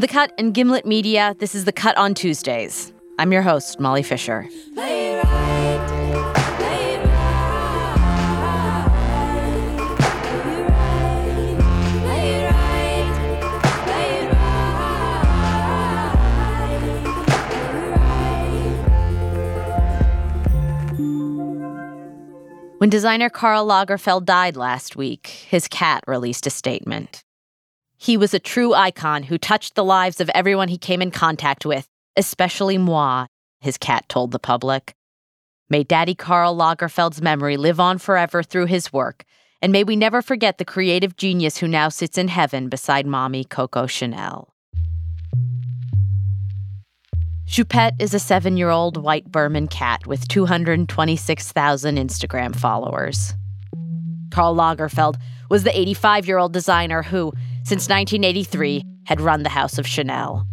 From The Cut and Gimlet Media, this is The Cut on Tuesdays. I'm your host, Molly Fischer. When designer Karl Lagerfeld died last week, his cat released a statement. He was a true icon who touched the lives of everyone he came in contact with, especially moi, his cat told the public. May Daddy Karl Lagerfeld's memory live on forever through his work, and may we never forget the creative genius who now sits in heaven beside mommy Coco Chanel. Choupette is a seven year old white Birman cat with 226,000 Instagram followers. Karl Lagerfeld was the 85 year old designer who, since 1983, had run the House of Chanel.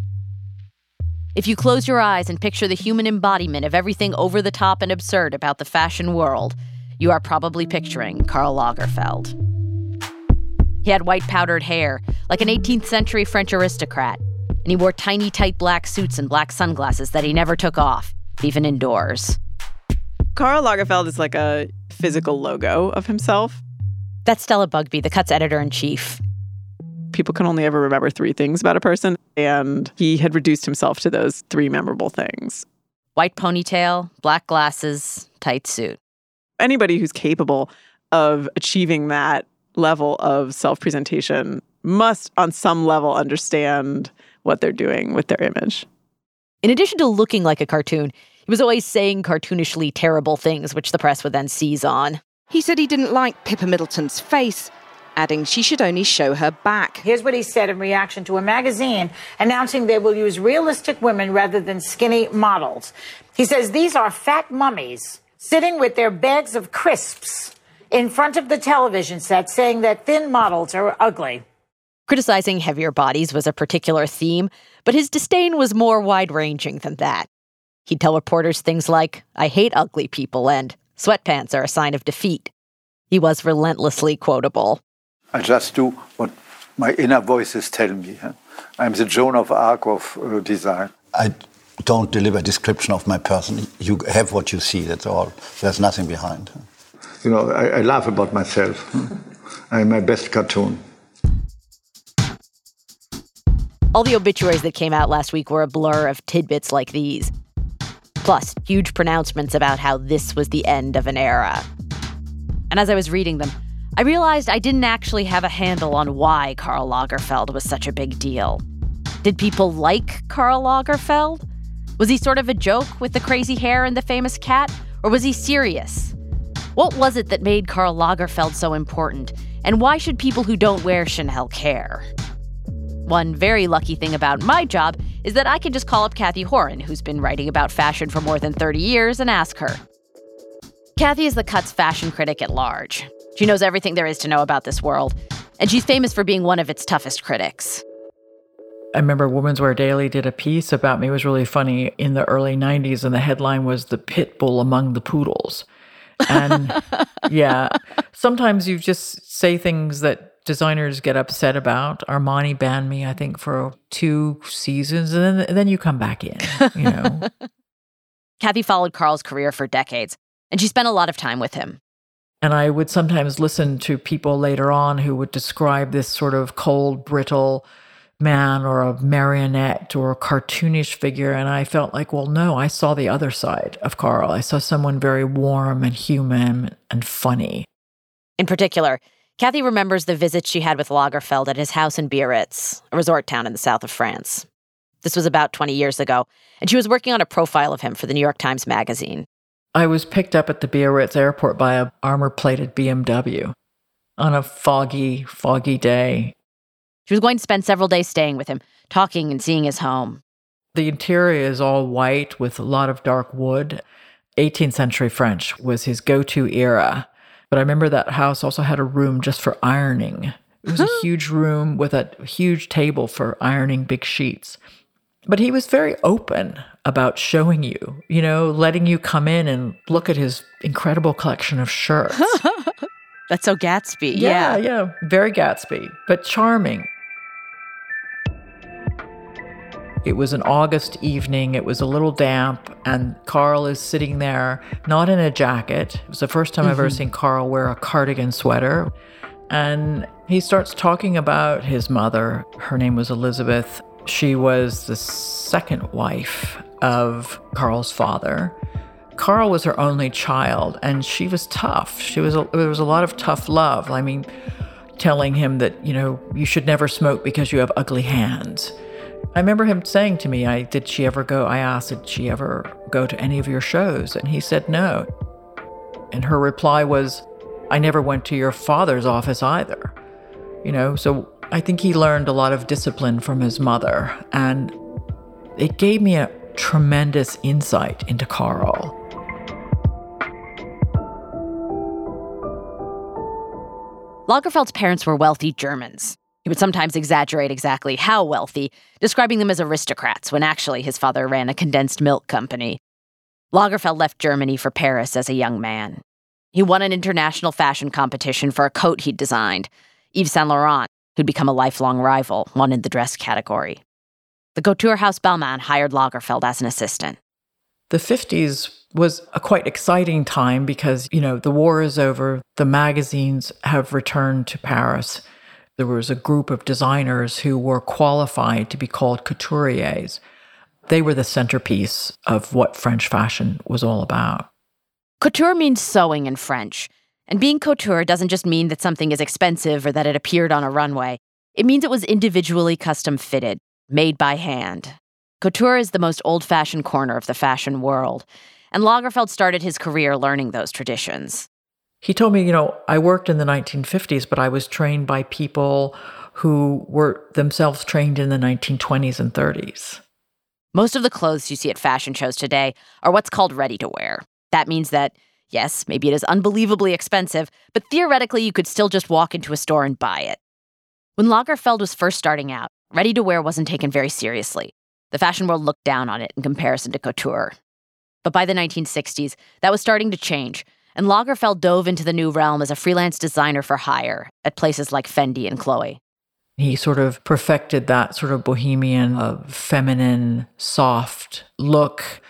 If you close your eyes and picture the human embodiment of everything over the top and absurd about the fashion world, you are probably picturing Karl Lagerfeld. He had white powdered hair, like an 18th century French aristocrat, and he wore tiny, tight black suits and black sunglasses that he never took off, even indoors. Karl Lagerfeld is like a physical logo of himself. That's Stella Bugbee, the Cut's editor in chief. People can only ever remember three things about a person, and he had reduced himself to those three memorable things white ponytail, black glasses, tight suit. Anybody who's capable of achieving that level of self presentation must, on some level, understand what they're doing with their image. In addition to looking like a cartoon, he was always saying cartoonishly terrible things, which the press would then seize on. He said he didn't like Pippa Middleton's face, adding she should only show her back. Here's what he said in reaction to a magazine announcing they will use realistic women rather than skinny models. He says these are fat mummies sitting with their bags of crisps in front of the television set saying that thin models are ugly. Criticizing heavier bodies was a particular theme, but his disdain was more wide ranging than that. He'd tell reporters things like, I hate ugly people, and sweatpants are a sign of defeat. He was relentlessly quotable. I just do what my inner voices tell me. I'm the Joan of Arc of uh, design. I don't deliver a description of my person. You have what you see, that's all. There's nothing behind. You know, I, I laugh about myself. I'm my best cartoon. All the obituaries that came out last week were a blur of tidbits like these. Plus, huge pronouncements about how this was the end of an era. And as I was reading them, I realized I didn't actually have a handle on why Karl Lagerfeld was such a big deal. Did people like Karl Lagerfeld? Was he sort of a joke with the crazy hair and the famous cat? Or was he serious? What was it that made Karl Lagerfeld so important? And why should people who don't wear Chanel care? One very lucky thing about my job is that I can just call up Cathy Horyn, who's been writing about fashion for more than 30 years, and ask her. Cathy is the Cut's fashion critic at large. She knows everything there is to know about this world, and she's famous for being one of its toughest critics. I remember Women's Wear Daily did a piece about me. It was really funny in the early 90s, and the headline was The Pit Bull Among the Poodles. And yeah, sometimes you just say things that designers get upset about. Armani banned me, I think, for two seasons, and then, and then you come back in, you know. Cathy followed Karl's career for decades, and she spent a lot of time with him. And I would sometimes listen to people later on who would describe this sort of cold, brittle man or a marionette or a cartoonish figure. And I felt like, well, no, I saw the other side of Karl. I saw someone very warm and human and funny. In particular, Cathy remembers the visits she had with Lagerfeld at his house in Biarritz, a resort town in the south of France. This was about 20 years ago, and she was working on a profile of him for the New York Times Magazine. I was picked up at the Biarritz airport by a armor-plated BMW on a foggy, foggy day. She was going to spend several days staying with him, talking and seeing his home. The interior is all white with a lot of dark wood. 18th century French was his go-to era. But I remember that house also had a room just for ironing. It was a huge room with a huge table for ironing big sheets. But he was very open about showing you, you know, letting you come in and look at his incredible collection of shirts. That's so Gatsby. Yeah, yeah, yeah. Very Gatsby, but charming. It was an August evening. It was a little damp, and Karl is sitting there, not in a jacket. It was the first time I've ever mm-hmm. seen Karl wear a cardigan sweater. And he starts talking about his mother. Her name was Elizabeth. She was the second wife of Karl's father. Karl was her only child, and she was tough. She was a, there was a lot of tough love. I mean, telling him that you know you should never smoke because you have ugly hands. I remember him saying to me, "I did she ever go?" I asked, "Did she ever go to any of your shows?" And he said no. And her reply was, "I never went to your father's office either." You know, so I think he learned a lot of discipline from his mother, and it gave me a tremendous insight into Karl. Lagerfeld's parents were wealthy Germans. He would sometimes exaggerate exactly how wealthy, describing them as aristocrats when actually his father ran a condensed milk company. Lagerfeld left Germany for Paris as a young man. He won an international fashion competition for a coat he'd designed. Yves Saint Laurent, who'd become a lifelong rival, won in the dress category. The couture house Balmain hired Lagerfeld as an assistant. The 50s was a quite exciting time because, you know, the war is over, the magazines have returned to Paris. There was a group of designers who were qualified to be called couturiers. They were the centerpiece of what French fashion was all about. Couture means sewing in French. And being couture doesn't just mean that something is expensive or that it appeared on a runway. It means it was individually custom fitted, made by hand. Couture is the most old fashioned corner of the fashion world and Lagerfeld started his career learning those traditions. He told me, you know, I worked in the 1950s, but I was trained by people who were themselves trained in the 1920s and 30s. Most of the clothes you see at fashion shows today are what's called ready to wear. That means that, yes, maybe it is unbelievably expensive, but theoretically you could still just walk into a store and buy it. When Lagerfeld was first starting out, ready to wear wasn't taken very seriously. The fashion world looked down on it in comparison to couture. But by the 1960s, that was starting to change, and Lagerfeld dove into the new realm as a freelance designer for hire at places like Fendi and Chloe. He sort of perfected that sort of bohemian, uh, feminine, soft look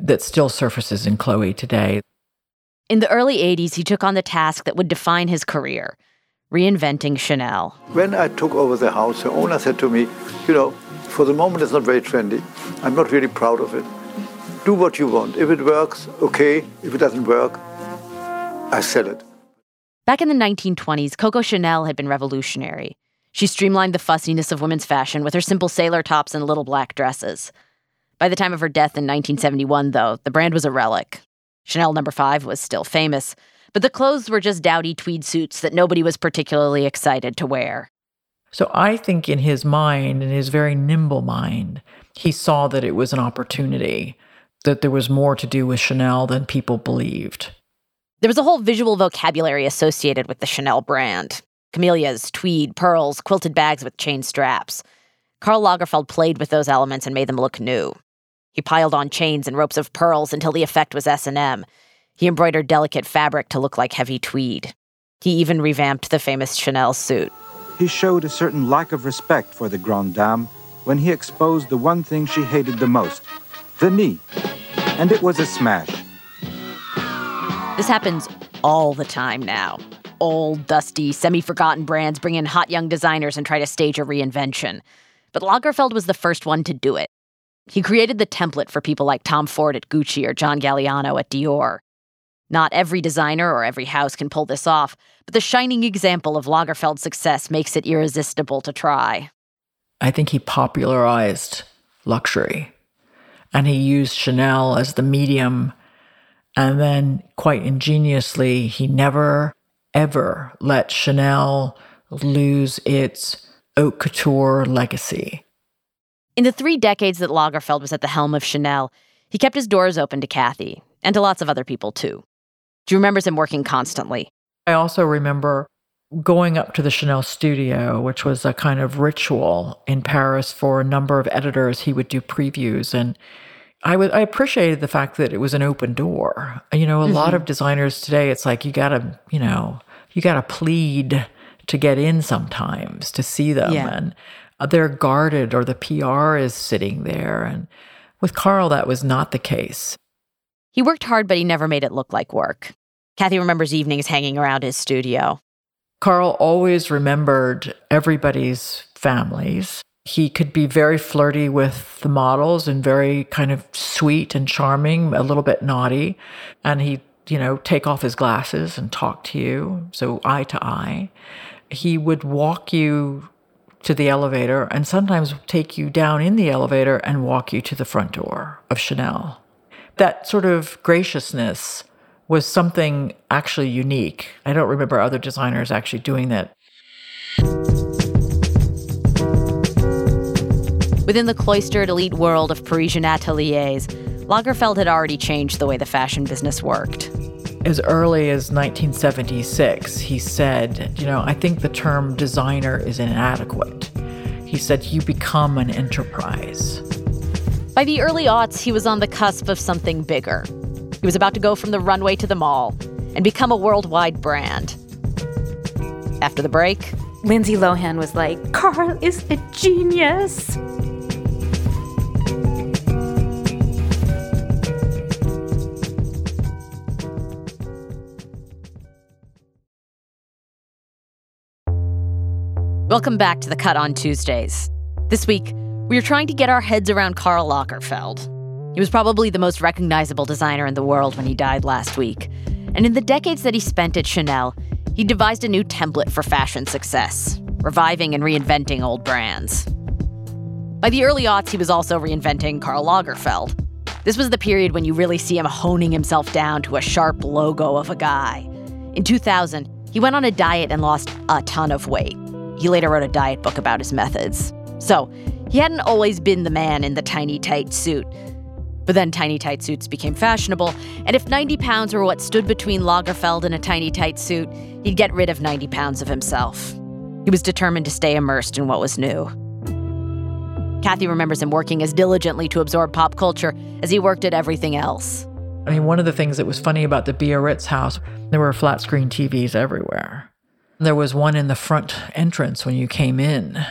that still surfaces in Chloe today. In the early 80s, he took on the task that would define his career reinventing Chanel. When I took over the house, the owner said to me, You know, for the moment it's not very trendy. I'm not really proud of it do what you want. If it works, okay. If it doesn't work, I sell it. Back in the 1920s, Coco Chanel had been revolutionary. She streamlined the fussiness of women's fashion with her simple sailor tops and little black dresses. By the time of her death in 1971, though, the brand was a relic. Chanel number 5 was still famous, but the clothes were just dowdy tweed suits that nobody was particularly excited to wear. So I think in his mind, in his very nimble mind, he saw that it was an opportunity that there was more to do with Chanel than people believed. There was a whole visual vocabulary associated with the Chanel brand camellias, tweed, pearls, quilted bags with chain straps. Karl Lagerfeld played with those elements and made them look new. He piled on chains and ropes of pearls until the effect was S&M. He embroidered delicate fabric to look like heavy tweed. He even revamped the famous Chanel suit. He showed a certain lack of respect for the Grande Dame when he exposed the one thing she hated the most, the knee and it was a smash. This happens all the time now. Old, dusty, semi forgotten brands bring in hot young designers and try to stage a reinvention. But Lagerfeld was the first one to do it. He created the template for people like Tom Ford at Gucci or John Galliano at Dior. Not every designer or every house can pull this off, but the shining example of Lagerfeld's success makes it irresistible to try. I think he popularized luxury and he used Chanel as the medium. And then, quite ingeniously, he never, ever let Chanel lose its haute couture legacy. In the three decades that Lagerfeld was at the helm of Chanel, he kept his doors open to Cathy and to lots of other people too. She remembers him working constantly. I also remember going up to the Chanel studio, which was a kind of ritual in Paris for a number of editors. He would do previews and I would I appreciated the fact that it was an open door. You know, a mm-hmm. lot of designers today, it's like you gotta, you know, you gotta plead to get in sometimes to see them. Yeah. And Uh, they're guarded or the PR is sitting there. And with Karl, that was not the case. He worked hard, but he never made it look like work. Cathy remembers evenings hanging around his studio. Karl always remembered everybody's families. He could be very flirty with the models and very kind of sweet and charming, a little bit naughty. And he'd, you know, take off his glasses and talk to you, so eye to eye. He would walk you to the elevator and sometimes take you down in the elevator and walk you to the front door of Chanel. That sort of graciousness was something actually unique. I don't remember other designers actually doing that. Within the cloistered elite world of Parisian ateliers, Lagerfeld had already changed the way the fashion business worked. As early as 1976, he said, You know, I think the term designer is inadequate. He said, You become an enterprise. By the early aughts, he was on the cusp of something bigger. He was about to go from the runway to the mall and become a worldwide brand. After the break, Lindsay Lohan was like, Karl is a genius. Welcome back to the Cut on Tuesdays. This week, we are trying to get our heads around Karl Lagerfeld. He was probably the most recognizable designer in the world when he died last week. And in the decades that he spent at Chanel, he devised a new template for fashion success, reviving and reinventing old brands. By the early aughts, he was also reinventing Karl Lagerfeld. This was the period when you really see him honing himself down to a sharp logo of a guy. In 2000, he went on a diet and lost a ton of weight. He later wrote a diet book about his methods. So, he hadn't always been the man in the tiny tight suit. But then tiny tight suits became fashionable, and if 90 pounds were what stood between Lagerfeld and a tiny tight suit, he'd get rid of 90 pounds of himself. He was determined to stay immersed in what was new. Cathy remembers him working as diligently to absorb pop culture as he worked at everything else. I mean, one of the things that was funny about the Biarritz house, there were flat screen TVs everywhere. There was one in the front entrance when you came in,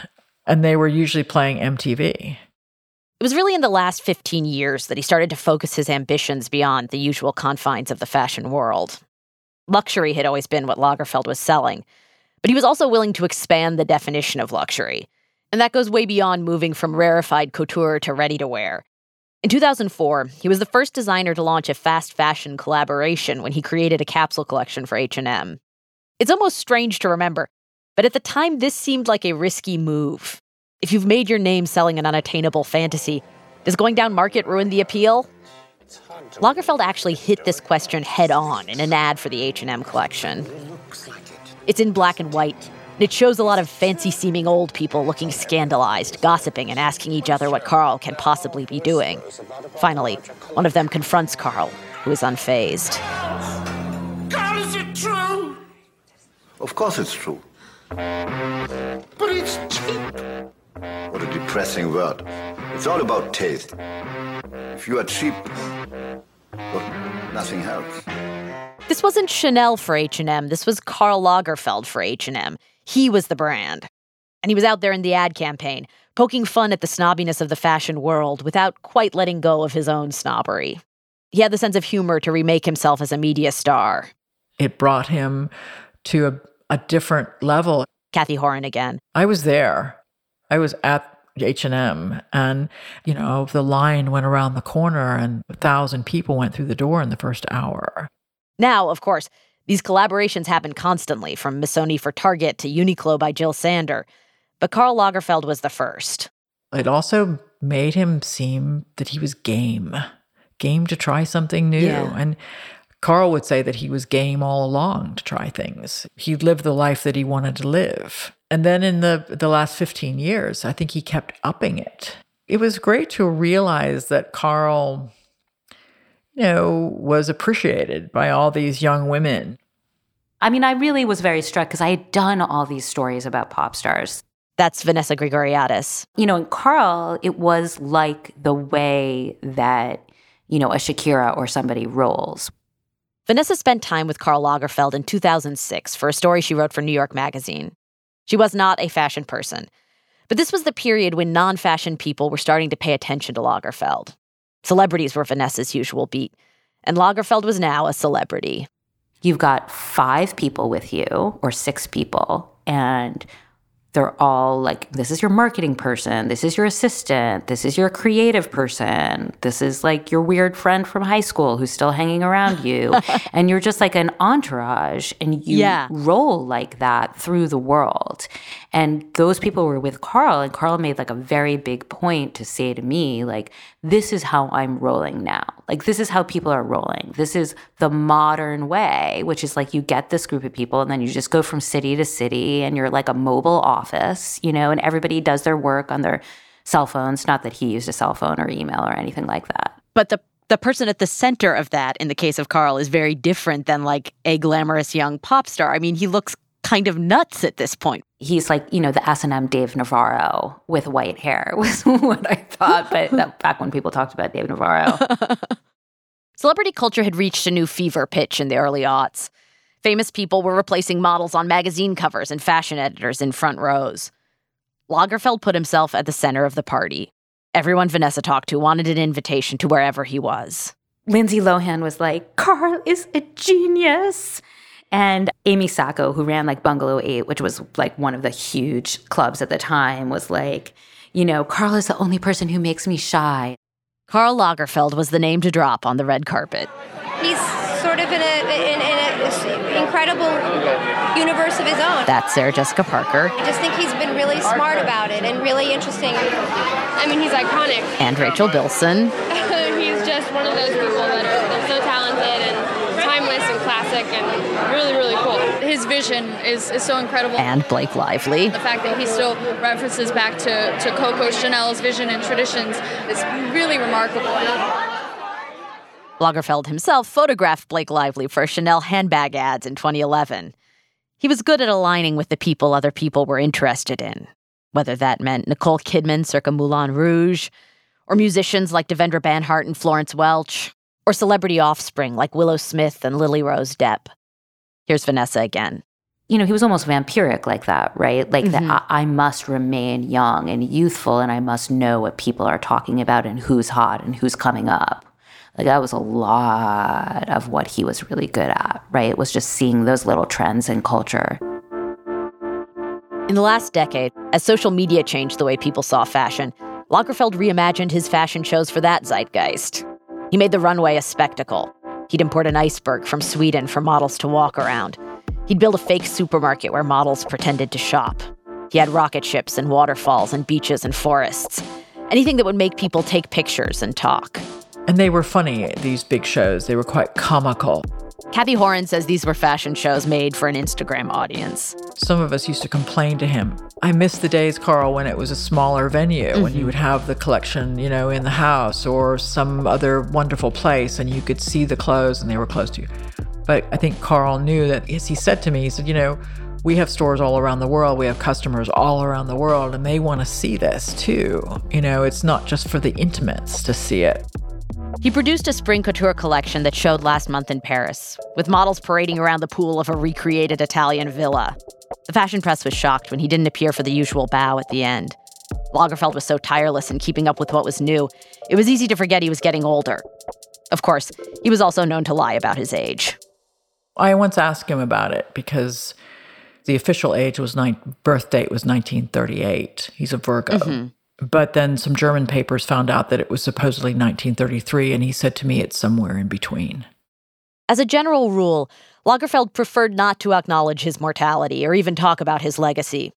and they were usually playing MTV. It was really in the last 15 years that he started to focus his ambitions beyond the usual confines of the fashion world. Luxury had always been what Lagerfeld was selling, but he was also willing to expand the definition of luxury. And that goes way beyond moving from rarefied couture to ready to wear. In 2004, he was the first designer to launch a fast fashion collaboration when he created a capsule collection for H&M. It's almost strange to remember, but at the time this seemed like a risky move. If you've made your name selling an unattainable fantasy, does going down market ruin the appeal? Lagerfeld actually hit this question head on in an ad for the H&M collection. It's in black and white, and it shows a lot of fancy-seeming old people looking scandalized, gossiping and asking each other what Karl can possibly be doing. Finally, one of them confronts Karl, who is unfazed. Of course it's true. But it's cheap. What a depressing word. It's all about taste. If you are cheap, well, nothing helps. This wasn't Chanel for H&M. This was Karl Lagerfeld for H&M. He was the brand. And he was out there in the ad campaign, poking fun at the snobbiness of the fashion world without quite letting go of his own snobbery. He had the sense of humor to remake himself as a media star. It brought him to a, a different level. Cathy Horyn again. I was there. I was at H&M and you know the line went around the corner and a thousand people went through the door in the first hour. Now, of course, these collaborations happen constantly from Missoni for Target to Uniqlo by Jil Sander. But Karl Lagerfeld was the first. It also made him seem that he was game, game to try something new. Yeah. And Karl would say that he was game all along to try things. He lived the life that he wanted to live. And then in the the last 15 years, I think he kept upping it. It was great to realize that Karl, you know was appreciated by all these young women. I mean, I really was very struck because I had done all these stories about pop stars. That's Vanessa Grigoriadis. You know, in Karl, it was like the way that, you know, a Shakira or somebody rolls. Vanessa spent time with Karl Lagerfeld in 2006 for a story she wrote for New York Magazine. She was not a fashion person. But this was the period when non fashion people were starting to pay attention to Lagerfeld. Celebrities were Vanessa's usual beat, and Lagerfeld was now a celebrity. You've got five people with you, or six people, and they're all like, this is your marketing person, this is your assistant, this is your creative person, this is like your weird friend from high school who's still hanging around you. and you're just like an entourage and you Yeah. roll like that through the world. And those people were with Karl, and Karl made like a very big point to say to me, like, this is how I'm rolling now. Like, this is how people are rolling. This is the modern way, which is like you get this group of people and then you just go from city to city and you're like a mobile office, you know, and everybody does their work on their cell phones. Not that he used a cell phone or email or anything like that. But the the person at the center of that in the case of Karl is very different than like a glamorous young pop star. I mean, he looks kind of nuts at this point. He's like, you know, the S&M Dave Navarro with white hair was what I thought. But that, back when people talked about Dave Navarro. Celebrity culture had reached a new fever pitch in the early aughts. Famous people were replacing models on magazine covers and fashion editors in front rows. Lagerfeld put himself at the center of the party. Everyone Vanessa talked to wanted an invitation to wherever he was. Lindsay Lohan was like, Karl is a genius. And Amy Sacco, who ran like Bungalow 8, which was like one of the huge clubs at the time, was like, you know, Karl is the only person who makes me shy. Karl Lagerfeld was the name to drop on the red carpet. He's sort of in a in, in an incredible universe of his own. That's Sarah Jessica Parker I just think he's been really smart about it and really interesting. I mean, he's iconic. and Rachel Bilson he's just one of those people that are they're so talented and timeless and classic and really, really cool. His vision is, is so incredible. and Blake Lively. the fact that he still references back to, to Coco Chanel's vision and traditions is really remarkable. Lagerfeld himself photographed Blake Lively for Chanel handbag ads in 2011. He was good at aligning with the people other people were interested in, whether that meant Nicole Kidman circa Moulin Rouge, or musicians like Devendra Banhart and Florence Welch, or celebrity offspring like Willow Smith and Lily Rose Depp. Here's Vanessa again. You know, he was almost vampiric like that, right? Like Mhm. that I, I must remain young and youthful and I must know what people are talking about and who's hot and who's coming up. Like that was a lot of what he was really good at, right? It was just seeing those little trends in culture. In the last decade, as social media changed the way people saw fashion, Lagerfeld reimagined his fashion shows for that zeitgeist. He made the runway a spectacle. He'd import an iceberg from Sweden for models to walk around. He'd build a fake supermarket where models pretended to shop. He had rocket ships and waterfalls and beaches and forests. Anything that would make people take pictures and talk. And they were funny, these big shows. They were quite comical. Cathy Horyn says these were fashion shows made for an Instagram audience. Some of us used to complain to him. I miss the days, Karl, when it was a smaller venue, when you mm-hmm. would have the collection, you know, in the house or some other wonderful place and you could see the clothes and they were close to you. But I think Karl knew that, as he said to me, he said, you know, we have stores all around the world. We have customers all around the world, and they want to see this too. You know, it's not just for the intimates to see it. He produced a spring couture collection that showed last month in Paris, with models parading around the pool of a recreated Italian villa. The fashion press was shocked when he didn't appear for the usual bow at the end. Lagerfeld was so tireless in keeping up with what was new, it was easy to forget he was getting older. Of course, he was also known to lie about his age. I once asked him about it because the official age was nine, birth date was 1938. He's a Virgo. Mhm. But then some German papers found out that it was supposedly 1933, and he said to me it's somewhere in between. As a general rule, Lagerfeld preferred not to acknowledge his mortality or even talk about his legacy.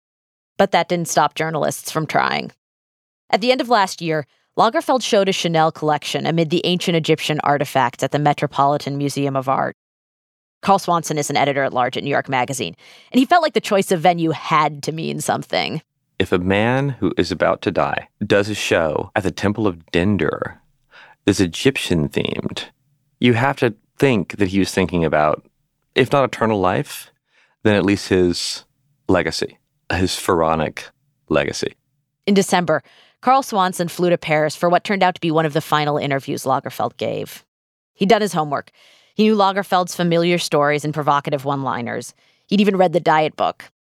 But that didn't stop journalists from trying. At the end of last year, Lagerfeld showed a Chanel collection amid the ancient Egyptian artifacts at the Metropolitan Museum of Art. Carl Swanson is an editor at large at New York Magazine, and he felt like the choice of venue had to mean something. If a man who is about to die does a show at the Temple of Dendur, that's Egyptian themed, you have to think that he was thinking about, if not eternal life, then at least his legacy, his pharaonic legacy. In December, Carl Swanson flew to Paris for what turned out to be one of the final interviews Lagerfeld gave. He'd done his homework. He knew Lagerfeld's familiar stories and provocative one liners. He'd even read the diet book.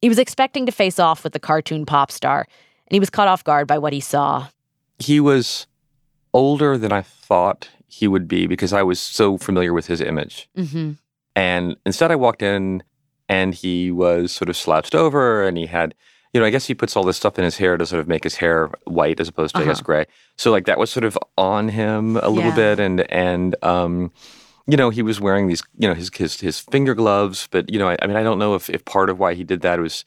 He was expecting to face off with the cartoon pop star, and he was caught off guard by what he saw. He was older than I thought he would be because I was so familiar with his image. Mm-hmm. And instead, I walked in and he was sort of slouched over and he had, you know, I guess he puts all this stuff in his hair to sort of make his hair white as opposed to, I guess, Uh-huh. gray. So, like, that was sort of on him a little Yeah. bit. And, and, um, you know, he was wearing these, you know, his, his, his finger gloves. But, you know, I, I mean, I don't know if, if part of why he did that was,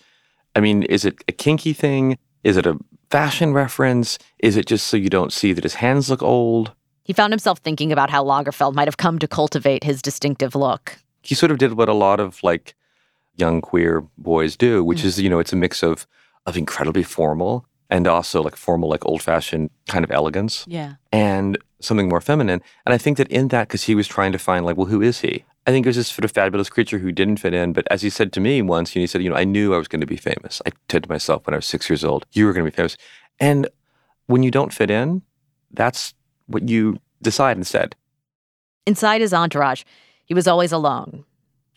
I mean, is it a kinky thing? Is it a fashion reference? Is it just so you don't see that his hands look old? He found himself thinking about how Lagerfeld might have come to cultivate his distinctive look. he sort of did what a lot of like young queer boys do, Mm. which is you know it's a mix of of incredibly formal and also like formal like old fashioned kind of elegance Yeah. and something more feminine. And I think that in that because he was trying to find like well who is he? I think it was this sort of fabulous creature who didn't fit in. But as he said to me once, he said, you know, I knew I was going to be famous. I said to myself when I was six years old, you were going to be famous. And when you don't fit in, that's what you decide instead. Inside his entourage, he was always alone.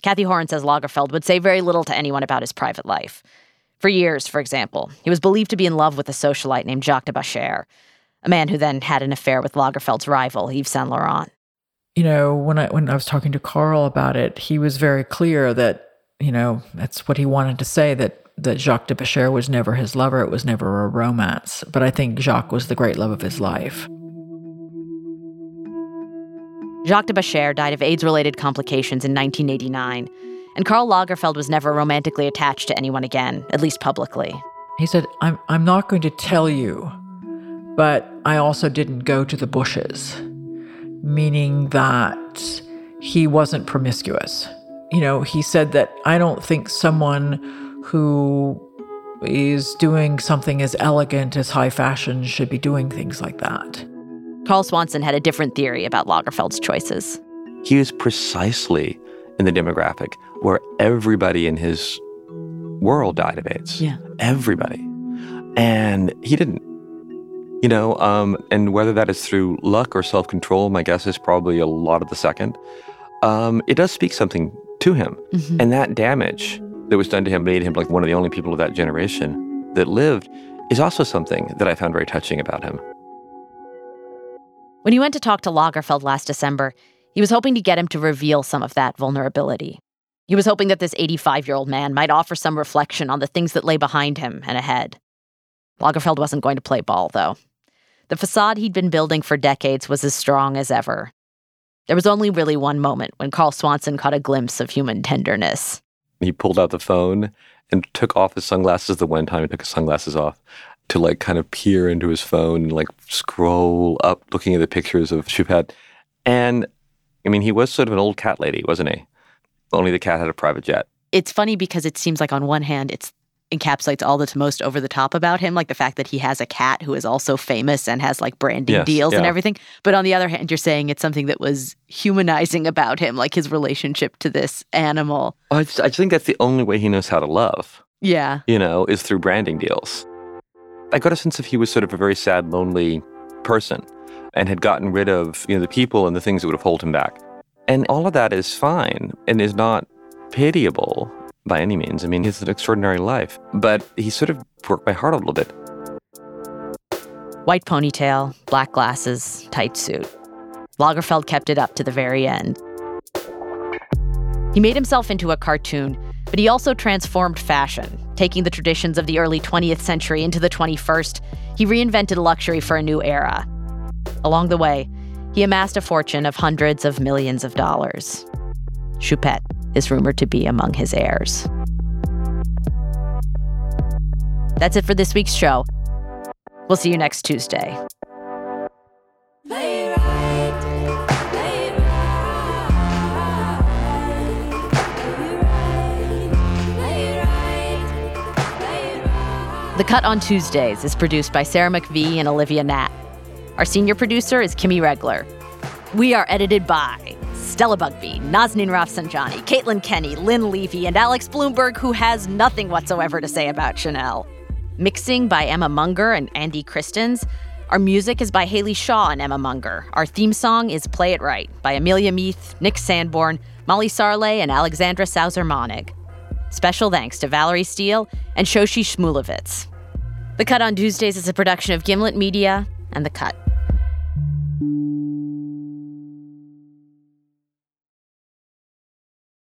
Cathy Horyn says Lagerfeld would say very little to anyone about his private life. For years, for example, he was believed to be in love with a socialite named Jacques de Bascher, a man who then had an affair with Lagerfeld's rival, Yves Saint Laurent. You know, when I when I was talking to Karl about it, he was very clear that you know that's what he wanted to say that that Jacques de Bascher was never his lover. It was never a romance. But I think Jacques was the great love of his life. Jacques de Bascher died of AIDS related complications in 1989, and Karl Lagerfeld was never romantically attached to anyone again, at least publicly. He said, "I'm I'm not going to tell you, but I also didn't go to the bushes." Meaning that he wasn't promiscuous. You know, he said that I don't think someone who is doing something as elegant as high fashion should be doing things like that. Carl Swanson had a different theory about Lagerfeld's choices. He was precisely in the demographic where everybody in his world died of AIDS. Yeah. Everybody. And he didn't. You know, um, and whether that is through luck or self control, my guess is probably a lot of the second. Um, it does speak something to him. Mhm. And that damage that was done to him made him like one of the only people of that generation that lived is also something that I found very touching about him. When he went to talk to Lagerfeld last December, he was hoping to get him to reveal some of that vulnerability. He was hoping that this 85 year old man might offer some reflection on the things that lay behind him and ahead. Lagerfeld wasn't going to play ball, though. The facade he'd been building for decades was as strong as ever. There was only really one moment when Carl Swanson caught a glimpse of human tenderness. He pulled out the phone and took off his sunglasses the one time he took his sunglasses off to like kind of peer into his phone and like scroll up looking at the pictures of Choupette. And I mean, he was sort of an old cat lady, wasn't he? Only the cat had a private jet. It's funny because it seems like on one hand it's encapsulates all that's most over the top about him, like the fact that he has a cat who is also famous and has like branding Yes, deals and everything. But on the other hand, you're saying it's something that was humanizing about him, like his relationship to this animal. I just, I just think that's the only way he knows how to love, Yeah. you know, is through branding deals. I got a sense of he was sort of a very sad, lonely person and had gotten rid of, you know, the people and the things that would have held him back. And all of that is fine and is not pitiable by any means. I mean, it's an extraordinary life, but he sort of broke my heart a little bit. White ponytail, black glasses, tight suit. Lagerfeld kept it up to the very end. He made himself into a cartoon, but he also transformed fashion, taking the traditions of the early 20th century into the 21st. He reinvented luxury for a new era. Along the way, he amassed a fortune of hundreds of millions of dollars. Choupette is rumored to be among his heirs. That's it for this week's show. We'll see you next Tuesday. The Cut on Tuesdays is produced by Sarah McVie and Olivia Natt. Our senior producer is Kimmie Regler. We are edited by Stella Bugbee, Nazanin Rafsanjani, Caitlin Kenny, Lynn Levy, and Alex Blumberg, who has nothing whatsoever to say about Chanel. Mixing by Emma Munger and Andy Christens. Our music is by Haley Shaw and Emma Munger. Our theme song is Play It Right by Amelia Meath, Nick Sanborn, Molly Sarlé, and Alexandra Sauser Monnig. Special thanks to Valerie Steele and Shoshi Shmulevitz. The Cut on Tuesdays is a production of Gimlet Media and The Cut.